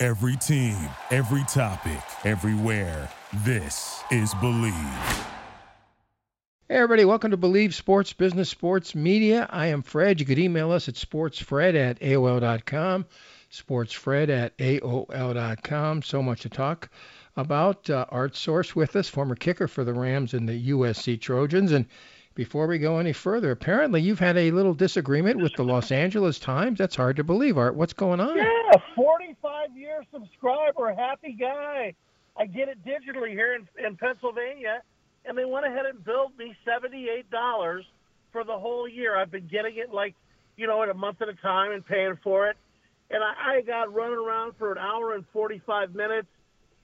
Every team, every topic, everywhere. This is Believe. Hey everybody, welcome to Believe Sports Business Sports Media. I am Fred. You could email us at sportsfred at AOL.com. Sportsfred at AOL.com. So much to talk about. Uh, Art Source with us, former kicker for the Rams and the USC Trojans. And before we go any further, apparently you've had a little disagreement with the Los Angeles Times. That's hard to believe, Art. What's going on? Yeah, 45 year subscriber, happy guy. I get it digitally here in, in Pennsylvania, and they went ahead and billed me $78 for the whole year. I've been getting it like, you know, at a month at a time and paying for it. And I, I got running around for an hour and 45 minutes.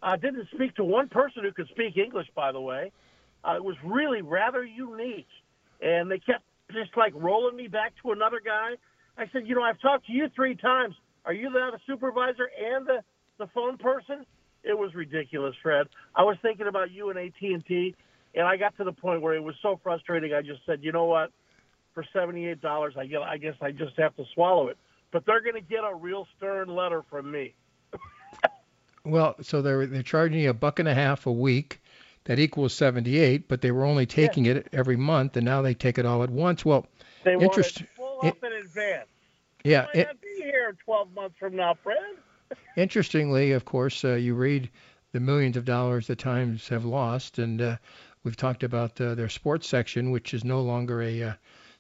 I didn't speak to one person who could speak English, by the way. Uh, it was really rather unique and they kept just like rolling me back to another guy. I said, you know, I've talked to you three times. Are you the supervisor and the the phone person? It was ridiculous, Fred. I was thinking about you and AT and T, and I got to the point where it was so frustrating. I just said, you know what? For seventy eight dollars, I. I guess I just have to swallow it. But they're going to get a real stern letter from me. well, so they're they're charging you a buck and a half a week that equals 78, but they were only taking it every month, and now they take it all at once. Well, they interest, want it full up in advance. Yeah, it, be here 12 months from now, Fred. interestingly, of course, uh, you read the millions of dollars the Times have lost, and uh, we've talked about uh, their sports section, which is no longer a uh,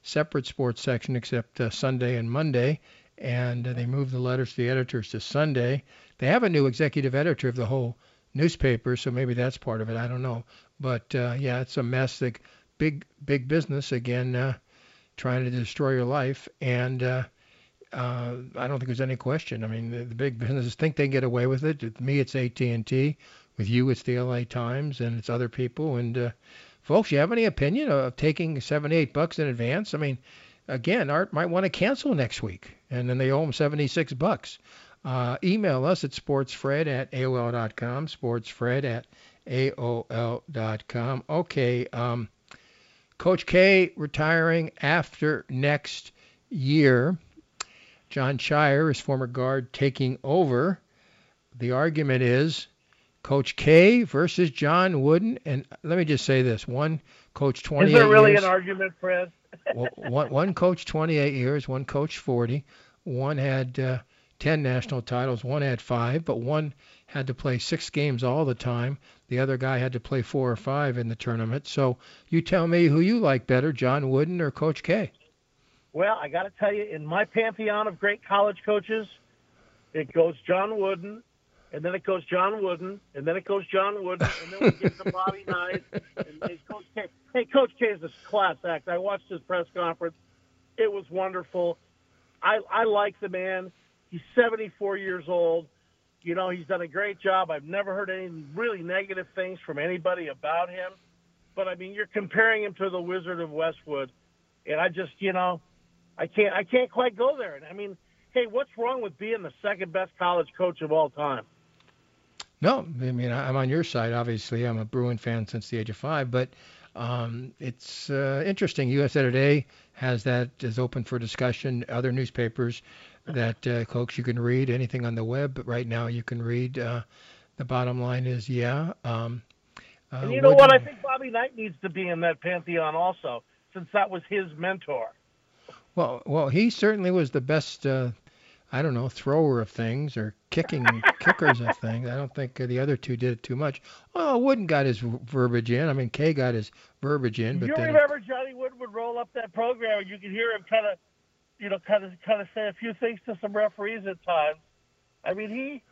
separate sports section except uh, Sunday and Monday, and uh, they moved the letters to the editors to Sunday. They have a new executive editor of the whole newspaper, so maybe that's part of it. I don't know, but uh, yeah, it's a mess. Like big big business again, uh, trying to destroy your life, and uh, uh, I don't think there's any question. I mean, the, the big businesses think they get away with it. With me, it's AT&T. With you, it's the LA Times, and it's other people. And uh, folks, you have any opinion of taking seven, eight bucks in advance? I mean, again, Art might want to cancel next week, and then they owe him 76 bucks. Uh, email us at sportsfred at AOL.com, sportsfred at AOL.com. Okay, um, Coach K retiring after next year. Jon Scheyer, his former guard, taking over. The argument is Coach K versus John Wooden. And let me just say this: one coach 28 years. Is there really years, an argument, Fred? one, one coach 28 years, one coach 40. One had uh, 10 national titles. One had five, but one had to play six games all the time. The other guy had to play four or five in the tournament. So you tell me who you like better, John Wooden or Coach K? Well, I got to tell you, in my pantheon of great college coaches, it goes John Wooden, and then it goes John Wooden, and then it goes John Wooden, and then we get to Bobby Knight, and then Coach K. Hey, Coach K is a class act. I watched his press conference. It was wonderful. I, I like the man. He's 74 years old. You know, he's done a great job. I've never heard any really negative things from anybody about him. But I mean, you're comparing him to the Wizard of Westwood, and I just, you know, I can't, I can't quite go there. And I mean, hey, what's wrong with being the second best college coach of all time? No, I mean, I'm on your side. Obviously, I'm a Bruin fan since the age of five, but um, it's uh, interesting. USA Today has that is open for discussion. Other newspapers that uh, folks you can read anything on the web. But right now you can read. Uh, the bottom line is, yeah. Um, uh, and you know what? I think Bobby Knight needs to be in that pantheon also, since that was his mentor. Well, well, he certainly was the best. Uh, I don't know, thrower of things or kicking kickers of things. I don't think uh, the other two did it too much. Oh, Wooden got his verbiage in. I mean, K got his verbiage in. But you then, remember Johnny Wooden would roll up that program, and you could hear him kind of you know, kind of kind of say a few things to some referees at times. I mean, he,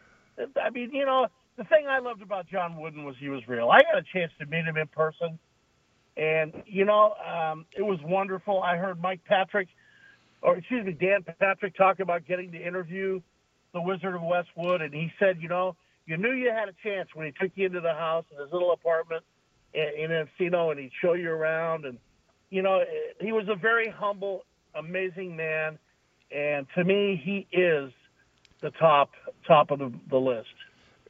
I mean, you know, the thing I loved about John Wooden was he was real. I got a chance to meet him in person, and you know, um, it was wonderful. I heard Mike Patrick, or excuse me, Dan Patrick, talk about getting to interview the Wizard of Westwood, and he said, you know, you knew you had a chance when he took you into the house in his little apartment in, in Encino, and he'd show you around, and you know, he was a very humble, amazing man, and to me, he is the top top of the, the list.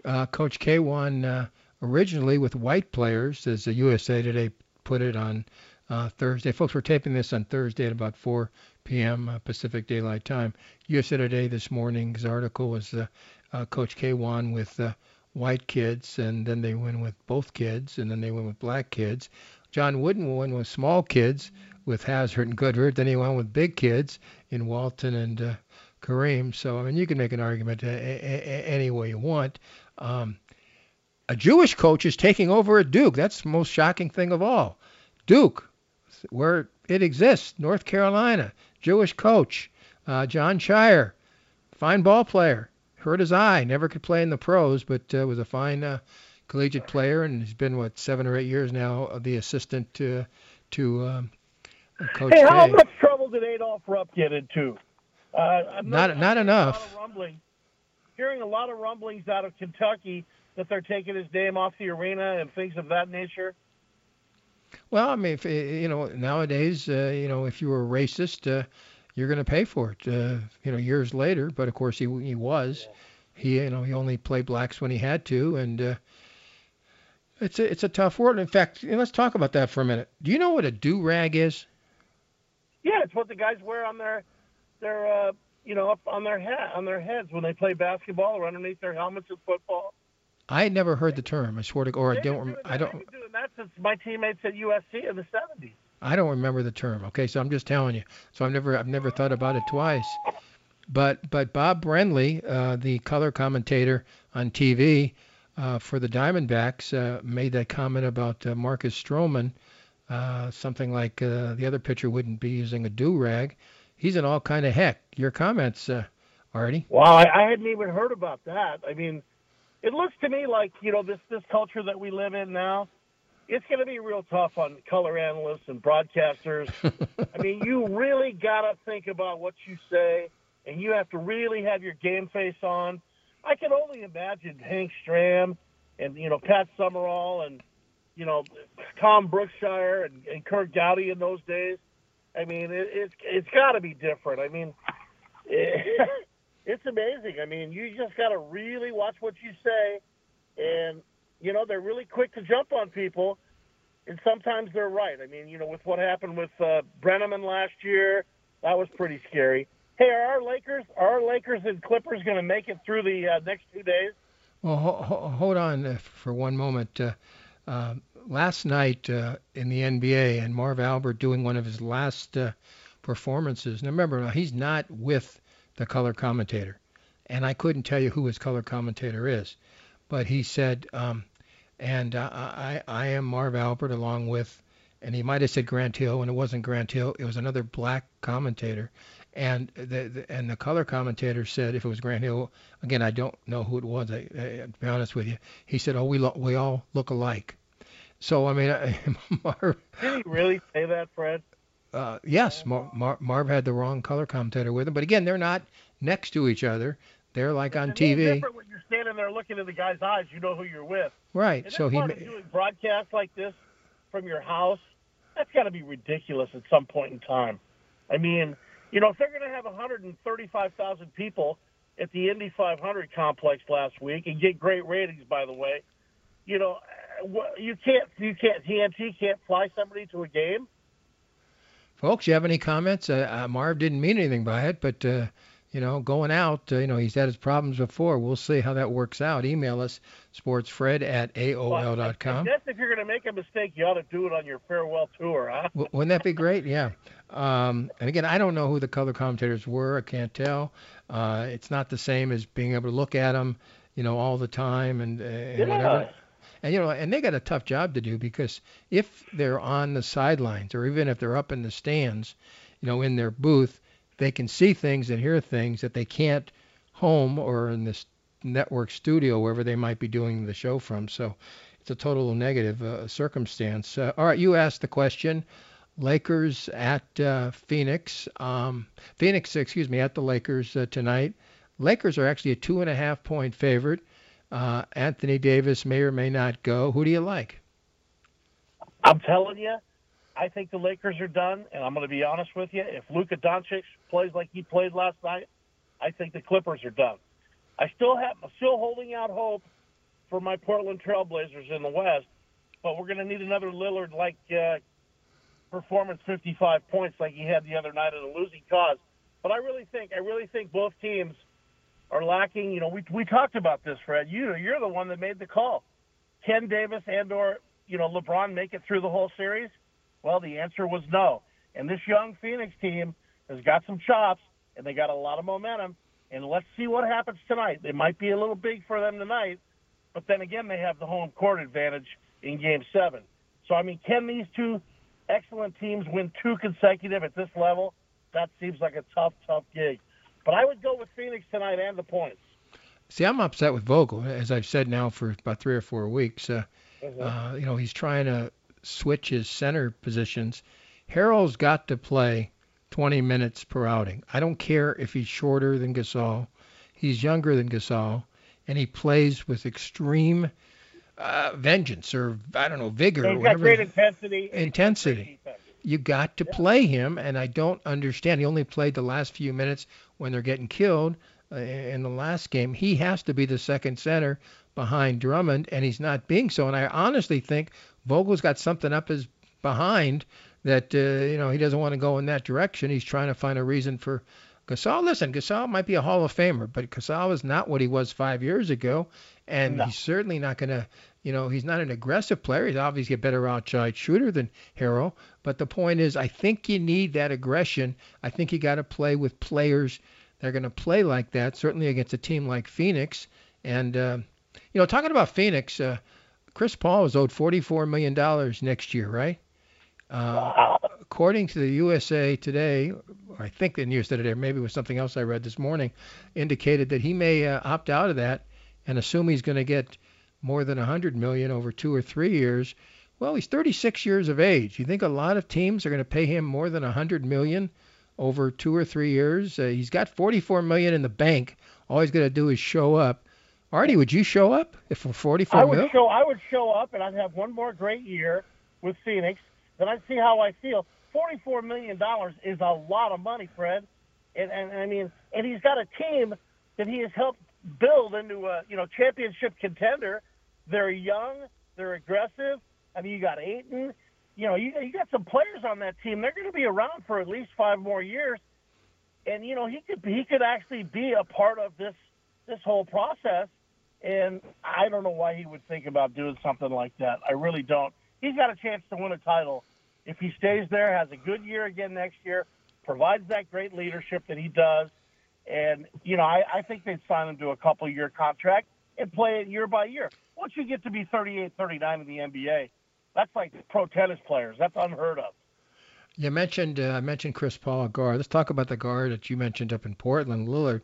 Uh, Coach K won uh, originally with white players, as the USA Today put it on uh, Thursday. Folks, we're taping this on Thursday at about 4 p.m. Uh, Pacific Daylight Time. USA Today this morning's article was uh, uh, Coach K won with white kids, and then they went with both kids, and then they went with black kids. John Wooden won with small kids with Hazzard and Goodrich. Then he won with big kids in Walton and uh, Kareem. So I mean, you can make an argument a- a- any way you want. Um, a Jewish coach is taking over at Duke. That's the most shocking thing of all. Duke, where it exists, North Carolina, Jewish coach, uh, Jon Scheyer, fine ball player. Hurt his eye, never could play in the pros, but uh, was a fine uh, collegiate player, and he's been what seven or eight years now the assistant to to um, Coach. Hey, how much trouble did Adolph Rupp get into? Uh, not not enough. hearing a lot of rumblings out of Kentucky that they're taking his name off the arena and things of that nature. Well, I mean, if, you know, nowadays, uh, you know, if you were a racist, uh, you're going to pay for it. Uh, you know, years later, but of course he he was. He you know he only played blacks when he had to, and uh, it's a it's a tough world. In fact, let's talk about that for a minute. Do you know what a do rag is? Yeah, it's what the guys wear on their their uh, you know up on their hat on their heads when they play basketball or underneath their helmets in football. I had never heard the term. I swear to, or I don't. I don't. They've been doing that since my teammates at USC in the '70s. I don't remember the term. Okay, so I'm just telling you. So I've never I've never thought about it twice. But but Bob Brenly, uh, the color commentator on TV uh, for the Diamondbacks, uh, made that comment about uh, Marcus Stroman, uh, something like uh, the other pitcher wouldn't be using a do rag. He's in all kind of heck. Your comments, uh, Artie? Wow, I, I hadn't even heard about that. I mean, it looks to me like you know this this culture that we live in now it's going to be real tough on color analysts and broadcasters. I mean, you really got to think about what you say, and you have to really have your game face on. I can only imagine Hank Stram and you know Pat Summerall and you know Tom Brookshier and, and Curt Gowdy in those days. I mean, it, it's it's got to be different. I mean, it, it's amazing. I mean, you just got to really watch what you say, and you know, they're really quick to jump on people, and sometimes they're right. I mean, you know, with what happened with uh, Brennaman last year, that was pretty scary. Hey, are our Lakers, are our Lakers and Clippers going to make it through the uh, next two days? Well, ho- ho- hold on uh, for one moment. Uh, uh, last night uh, in the NBA, and Marv Albert doing one of his last uh, performances. Now, remember, he's not with the color commentator, and I couldn't tell you who his color commentator is, but he said, um, and uh, I, I am Marv Albert along with, and he might have said Grant Hill, and it wasn't Grant Hill. It was another black commentator, and the, the and the color commentator said if it was Grant Hill, again I don't know who it was. I, I to be honest with you, he said, oh we lo- we all look alike. So I mean, I, Marv. Did he really say that, Fred? Uh, yes, Mar- Mar- Marv had the wrong color commentator with him, but again, they're not next to each other. They're like it's on TV. Different when you're standing there looking in the guy's eyes, you know who you're with. Right. And so he doing broadcasts like this from your house. That's got to be ridiculous at some point in time. I mean, you know, if they're going to have 135,000 people at the Indy 500 complex last week and get great ratings, by the way, you know, you can't, you can't, TNT can't fly somebody to a game. Folks, you have any comments? Uh, uh, Marv didn't mean anything by it, but uh, you know, going out, uh, you know, he's had his problems before. We'll see how that works out. Email us, sportsfred at aol AOL.com. I guess if you're going to make a mistake, you ought to do it on your farewell tour, huh? W- wouldn't that be great? Yeah. Um, and again, I don't know who the color commentators were. I can't tell. Uh, it's not the same as being able to look at them, you know, all the time and, uh, and yeah. whatever. And you know, and they got a tough job to do because if they're on the sidelines or even if they're up in the stands, you know, in their booth, they can see things and hear things that they can't home or in this network studio wherever they might be doing the show from. So it's a total negative uh, circumstance. Uh, all right, you asked the question. Lakers at uh, Phoenix. Um, Phoenix, excuse me, at the Lakers uh, tonight. Lakers are actually a two and a half point favorite. Uh, Anthony Davis may or may not go. Who do you like? I'm telling you, I think the Lakers are done, and I'm going to be honest with you. If Luka Doncic plays like he played last night, I think the Clippers are done. I still have, I'm still holding out hope for my Portland Trailblazers in the West, but we're going to need another Lillard like uh, performance, 55 points like he had the other night in a losing cause. But I really think, I really think both teams are lacking. You know, we we talked about this, Fred. You know, you're the one that made the call. Can Davis and or you know LeBron make it through the whole series? Well, the answer was no. And this young Phoenix team has got some chops and they got a lot of momentum. And let's see what happens tonight. It might be a little big for them tonight, but then again, they have the home court advantage in Game Seven. So I mean, can these two excellent teams win two consecutive at this level? That seems like a tough, tough gig. But I would go with Phoenix tonight and the points. See, I'm upset with Vogel, as I've said now for about three or four weeks. Uh, mm-hmm. uh, you know, he's trying to switch his center positions. Harrell's got to play 20 minutes per outing. I don't care if he's shorter than Gasol, he's younger than Gasol, and he plays with extreme uh, vengeance or I don't know vigor. He's got great intensity. Intensity. You got to play him, and I don't understand. He only played the last few minutes when they're getting killed uh, in the last game. He has to be the second center behind Drummond, and he's not being so. And I honestly think Vogel's got something up his behind that uh, you know he doesn't want to go in that direction. He's trying to find a reason for Gasol. Listen, Gasol might be a Hall of Famer, but Gasol is not what he was five years ago, and no. he's certainly not going to. You know, he's not an aggressive player. He's obviously a better outside shooter than Harrell. But the point is, I think you need that aggression. I think you got to play with players that are going to play like that. Certainly against a team like Phoenix. And uh, you know, talking about Phoenix, uh, Chris Paul is owed $44 million next year, right? Uh, according to the USA Today, I think the USA Today, or maybe it was something else I read this morning, indicated that he may uh, opt out of that and assume he's going to get more than 100 million over two or three years. Well, he's 36 years of age. You think a lot of teams are going to pay him more than 100 million over two or three years? Uh, he's got 44 million in the bank. All he's going to do is show up. Artie, would you show up if for 44 I would mil? show. I would show up, and I'd have one more great year with Phoenix. Then I'd see how I feel. 44 million dollars is a lot of money, Fred. And, and I mean, and he's got a team that he has helped build into a you know championship contender. They're young, they're aggressive. I mean, you got Ayton. You know, you, you got some players on that team. They're going to be around for at least five more years. And you know, he could he could actually be a part of this this whole process and I don't know why he would think about doing something like that. I really don't. He's got a chance to win a title if he stays there, has a good year again next year, provides that great leadership that he does. And, you know, I, I think they'd sign him to a couple year contract and play it year by year. Once you get to be 38, 39 in the NBA, that's like pro tennis players. That's unheard of. You mentioned uh, I mentioned Chris Paul guard. Let's talk about the guard that you mentioned up in Portland, Lillard.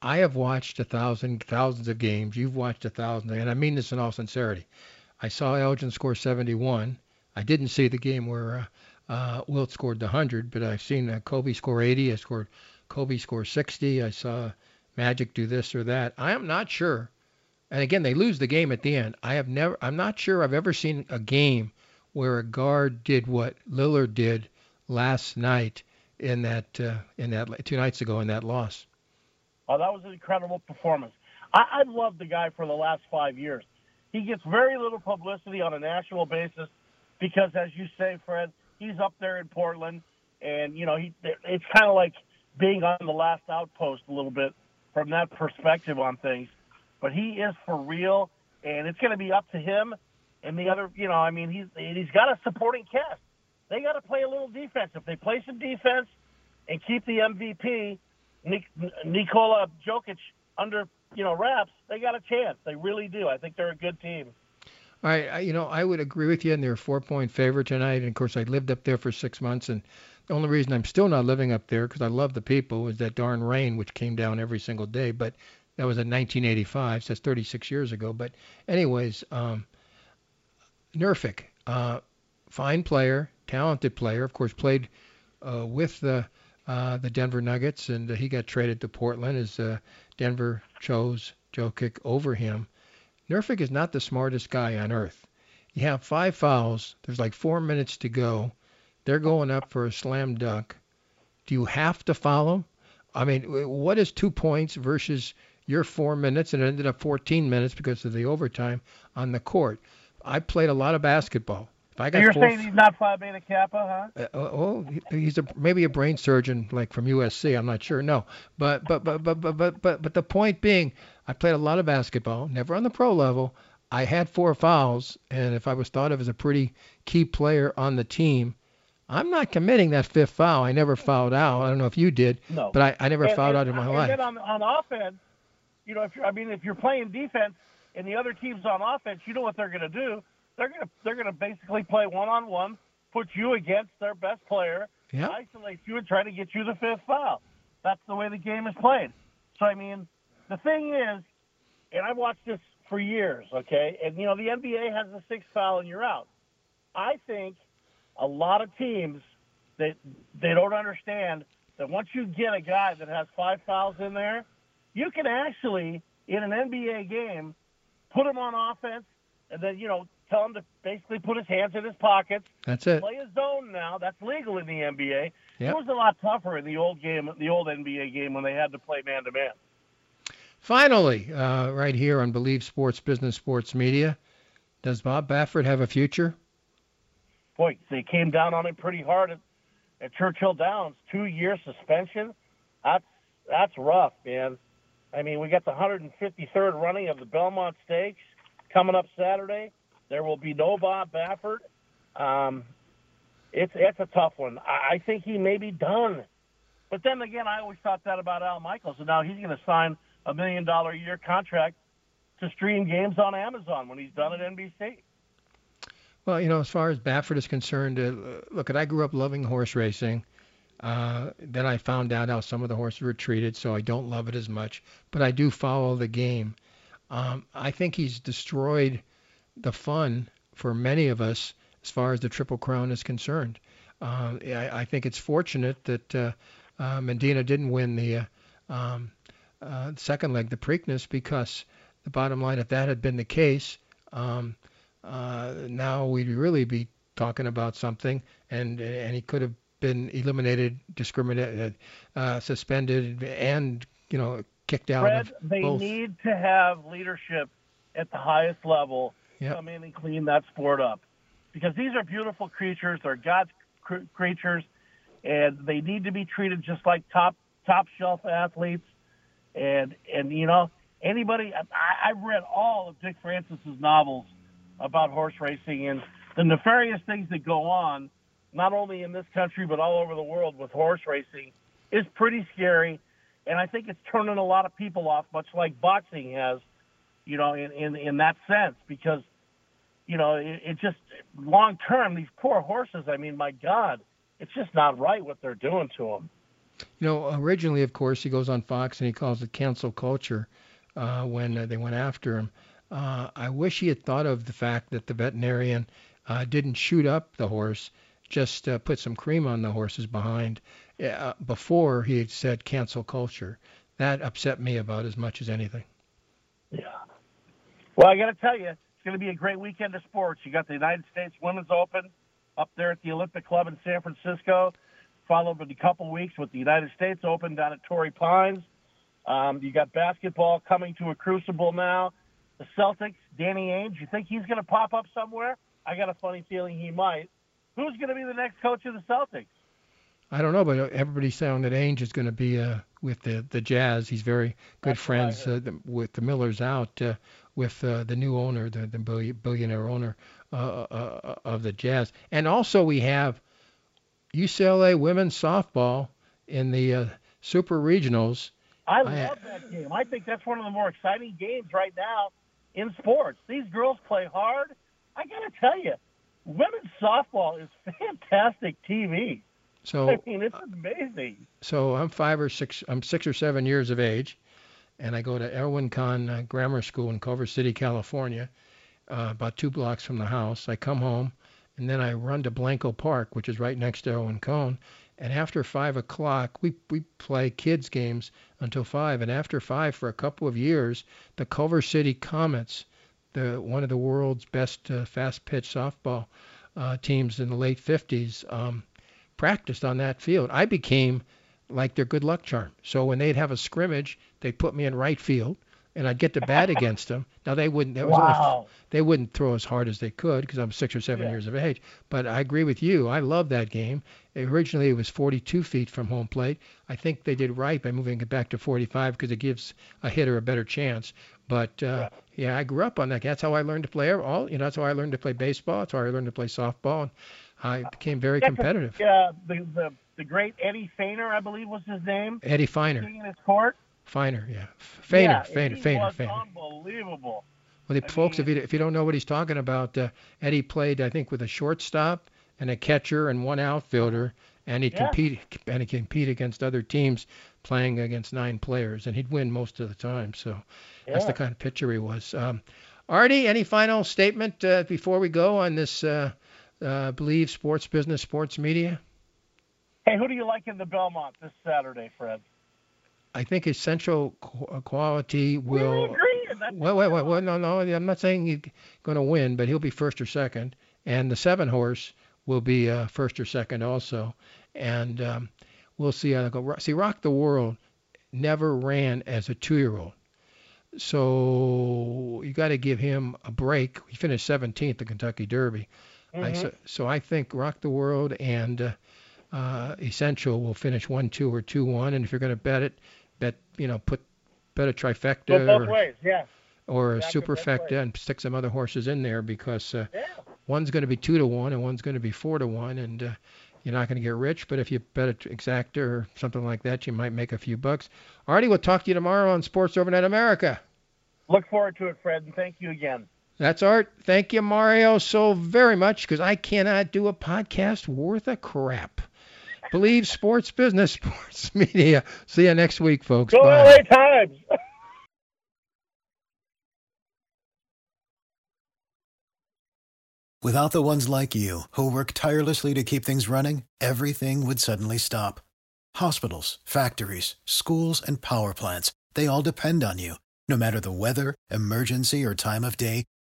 I have watched a thousand, thousands of games. You've watched a thousand, and I mean this in all sincerity. I saw Elgin score 71. I didn't see the game where uh, uh, Wilt scored the 100, but I've seen uh, Kobe score 80. I scored Kobe score 60. I saw Magic do this or that. I am not sure. And again, they lose the game at the end. I have never. I'm not sure I've ever seen a game where a guard did what Lillard did last night in that uh, in that two nights ago in that loss. Oh, that was an incredible performance. I, I've loved the guy for the last five years. He gets very little publicity on a national basis because, as you say, Fred, he's up there in Portland, and you know he. It's kind of like being on the last outpost a little bit from that perspective on things. But he is for real, and it's going to be up to him and the other. You know, I mean, he's he's got a supporting cast. They got to play a little defense. If they play some defense and keep the MVP Nik- Nikola Jokic under you know wraps, they got a chance. They really do. I think they're a good team. All right, I, you know, I would agree with you, and they're a four-point favorite tonight. And of course, I lived up there for six months, and the only reason I'm still not living up there because I love the people is that darn rain which came down every single day. But that was in 1985, so that's 36 years ago. But anyways, um, Nurkic, uh, fine player, talented player, of course, played uh, with the uh, the Denver Nuggets, and he got traded to Portland as uh, Denver chose Jokic over him. Nurkic is not the smartest guy on earth. You have five fouls. There's like four minutes to go. They're going up for a slam dunk. Do you have to foul him? I mean, what is two points versus your four minutes, and it ended up 14 minutes because of the overtime on the court. I played a lot of basketball. If I got so you're four, saying he's not Phi Beta Kappa, huh? Uh, oh, oh he's a, maybe a brain surgeon, like from USC. I'm not sure. No, but but but but but but but, but the point being, I played a lot of basketball, never on the pro level. I had four fouls, and if I was thought of as a pretty key player on the team, I'm not committing that fifth foul. I never fouled out. I don't know if you did, no. but I, I never and, fouled and, out in my and life. And on, on offense, you know, if you're, I mean, if you're playing defense and the other team's on offense, you know what they're going to do. They're going to they're to basically play one on one, put you against their best player, yep. isolate you, and try to get you the fifth foul. That's the way the game is played. So I mean, the thing is, and I've watched this for years. Okay, and you know the NBA has the sixth foul and you're out. I think a lot of teams they they don't understand that once you get a guy that has five fouls in there, you can actually in an NBA game put him on offense and then you know tell him to basically put his hands in his pockets. That's it. Play a zone now. That's legal in the NBA. Yep. It was a lot tougher in the old game, the old NBA game when they had to play man to man. Finally, uh, right here on Believe Sports Business Sports Media, does Bob Baffert have a future? Boy, they came down on him pretty hard at, at Churchill Downs. Two year suspension. That's that's rough, man. I mean, we got the 153rd running of the Belmont Stakes coming up Saturday. There will be no Bob Baffert. Um, it's it's a tough one. I, I think he may be done. But then again, I always thought that about Al Michaels, and now he's going to sign a million dollar a year contract to stream games on Amazon when he's done at NBC. Well, you know, as far as Baffert is concerned, uh, look, I grew up loving horse racing. Uh, then I found out how some of the horses were treated, so I don't love it as much. But I do follow the game. Um, I think he's destroyed the fun for many of us as far as the Triple Crown is concerned. Uh, I, I, think it's fortunate that uh, uh, Medina didn't win the uh, um, uh, second leg, the Preakness, because the bottom line, if that had been the case, um, uh, now we'd really be talking about something, and and he could have been eliminated, discriminated, uh, suspended, and you know kicked out. Fred, of they both. need to have leadership at the highest level yep. come in and clean that sport up, because these are beautiful creatures. They're God's cr- creatures, and they need to be treated just like top top shelf athletes. And and you know anybody, I, I've read all of Dick Francis's novels about horse racing and the nefarious things that go on not only in this country but all over the world with horse racing is pretty scary and I think it's turning a lot of people off much like boxing has you know in in, in that sense because you know it, it just long term these poor horses I mean my god it's just not right what they're doing to them you know originally of course he goes on Fox and he calls it cancel culture uh, when uh, they went after him uh, I wish he had thought of the fact that the veterinarian uh, didn't shoot up the horse just uh, put some cream on the horses behind uh, before he had said cancel culture. That upset me about as much as anything. Yeah. Well, I got to tell you, it's going to be a great weekend of sports. You got the United States Women's Open up there at the Olympic Club in San Francisco, followed in a couple weeks with the United States Open down at Torrey Pines. Um, you got basketball coming to a crucible now. The Celtics, Danny Ainge, you think he's going to pop up somewhere? I got a funny feeling he might. Who's going to be the next coach of the Celtics? I don't know, but everybody's saying that Ainge is going to be uh, with the the Jazz. He's very good That's friends uh, with the Millers out uh, with uh, the new owner, the, the billionaire owner uh, uh, of the Jazz. And also we have UCLA women's softball in the uh, Super Regionals. I love that game. I think that's one of the more exciting games right now in sports. These girls play hard. I got to tell you, women's softball is fantastic TV. So I mean, it's amazing. So I'm five or six. I'm six or seven years of age, and I go to Erwin Kahn uh, Grammar School in Culver City, California, uh, about two blocks from the house. I come home, and then I run to Blanco Park, which is right next to Erwin Kahn, And after five o'clock, we we play kids games until five. And after five, for a couple of years, the Culver City Comets, the one of the world's best uh, fast pitch softball uh, teams in the late 50s, um, practiced on that field. I became like their good luck charm. So when they'd have a scrimmage, they'd put me in right field and I'd get to bat against them. Now they wouldn't. That was wow. only, they wouldn't throw as hard as they could because I'm six or seven Yeah. years of age. But I agree with you. I love that game. Originally it was 42 feet from home plate. I think they did right by moving it back to 45 because it gives a hitter a better chance. But uh, yeah, I grew up on that. That's how I learned to play all. You know, that's how I learned to play baseball. That's how I learned to play softball. And I became very Yeah, competitive. Uh, the, the the great Eddie Feigner, I believe, was his name. Eddie Feigner, in his court. Feigner, yeah, Feigner, yeah, Feigner, he Feigner, was Feigner. unbelievable. Well, the I folks, if you if you don't know what he's talking about, uh, Eddie played, I think, with a shortstop and a catcher and one outfielder, and he'd Yeah. compete and he compete against other teams playing against nine players, and he'd win most of the time. So that's the kind of pitcher he was. Um, Artie, any final statement uh, before we go on this? Uh, uh, believe sports business, sports media. Hey, who do you like in the Belmont this Saturday, Fred? I think essential uh, quality We will. agree. Wait, wait, wait, wait. No, no. I'm not saying he's going to win, but he'll be first or second. And the seven horse will be uh, first or second also. And um, we'll see how they go. See, Rock the World never ran as a two year old. So you got to give him a break. He finished 17th the Kentucky Derby. I, Mhm. so, so I think Rock the World and uh, uh, Essential will finish 1 2 or 2 1. And if you're going to bet it, bet, you know, put bet a trifecta both or, ways, yeah. or a it both superfecta and stick some other horses in there because uh, Yeah. one's going to be 2 to 1 and one's going to be 4 to 1. And uh, you're not going to get rich, but if you bet a exacta or something like that, you might make a few bucks. Artie, we'll talk to you tomorrow on Sports Overnight America. Look forward to it, Fred, and thank you again. That's Art. Thank you, Mario, so very much because I cannot do a podcast worth a crap. Believe sports business, sports media. See you next week, folks. Go Bye. LA Times. Without the ones like you, who work tirelessly to keep things running, everything would suddenly stop. Hospitals, factories, schools, and power plants, they all depend on you. No matter the weather, emergency, or time of day,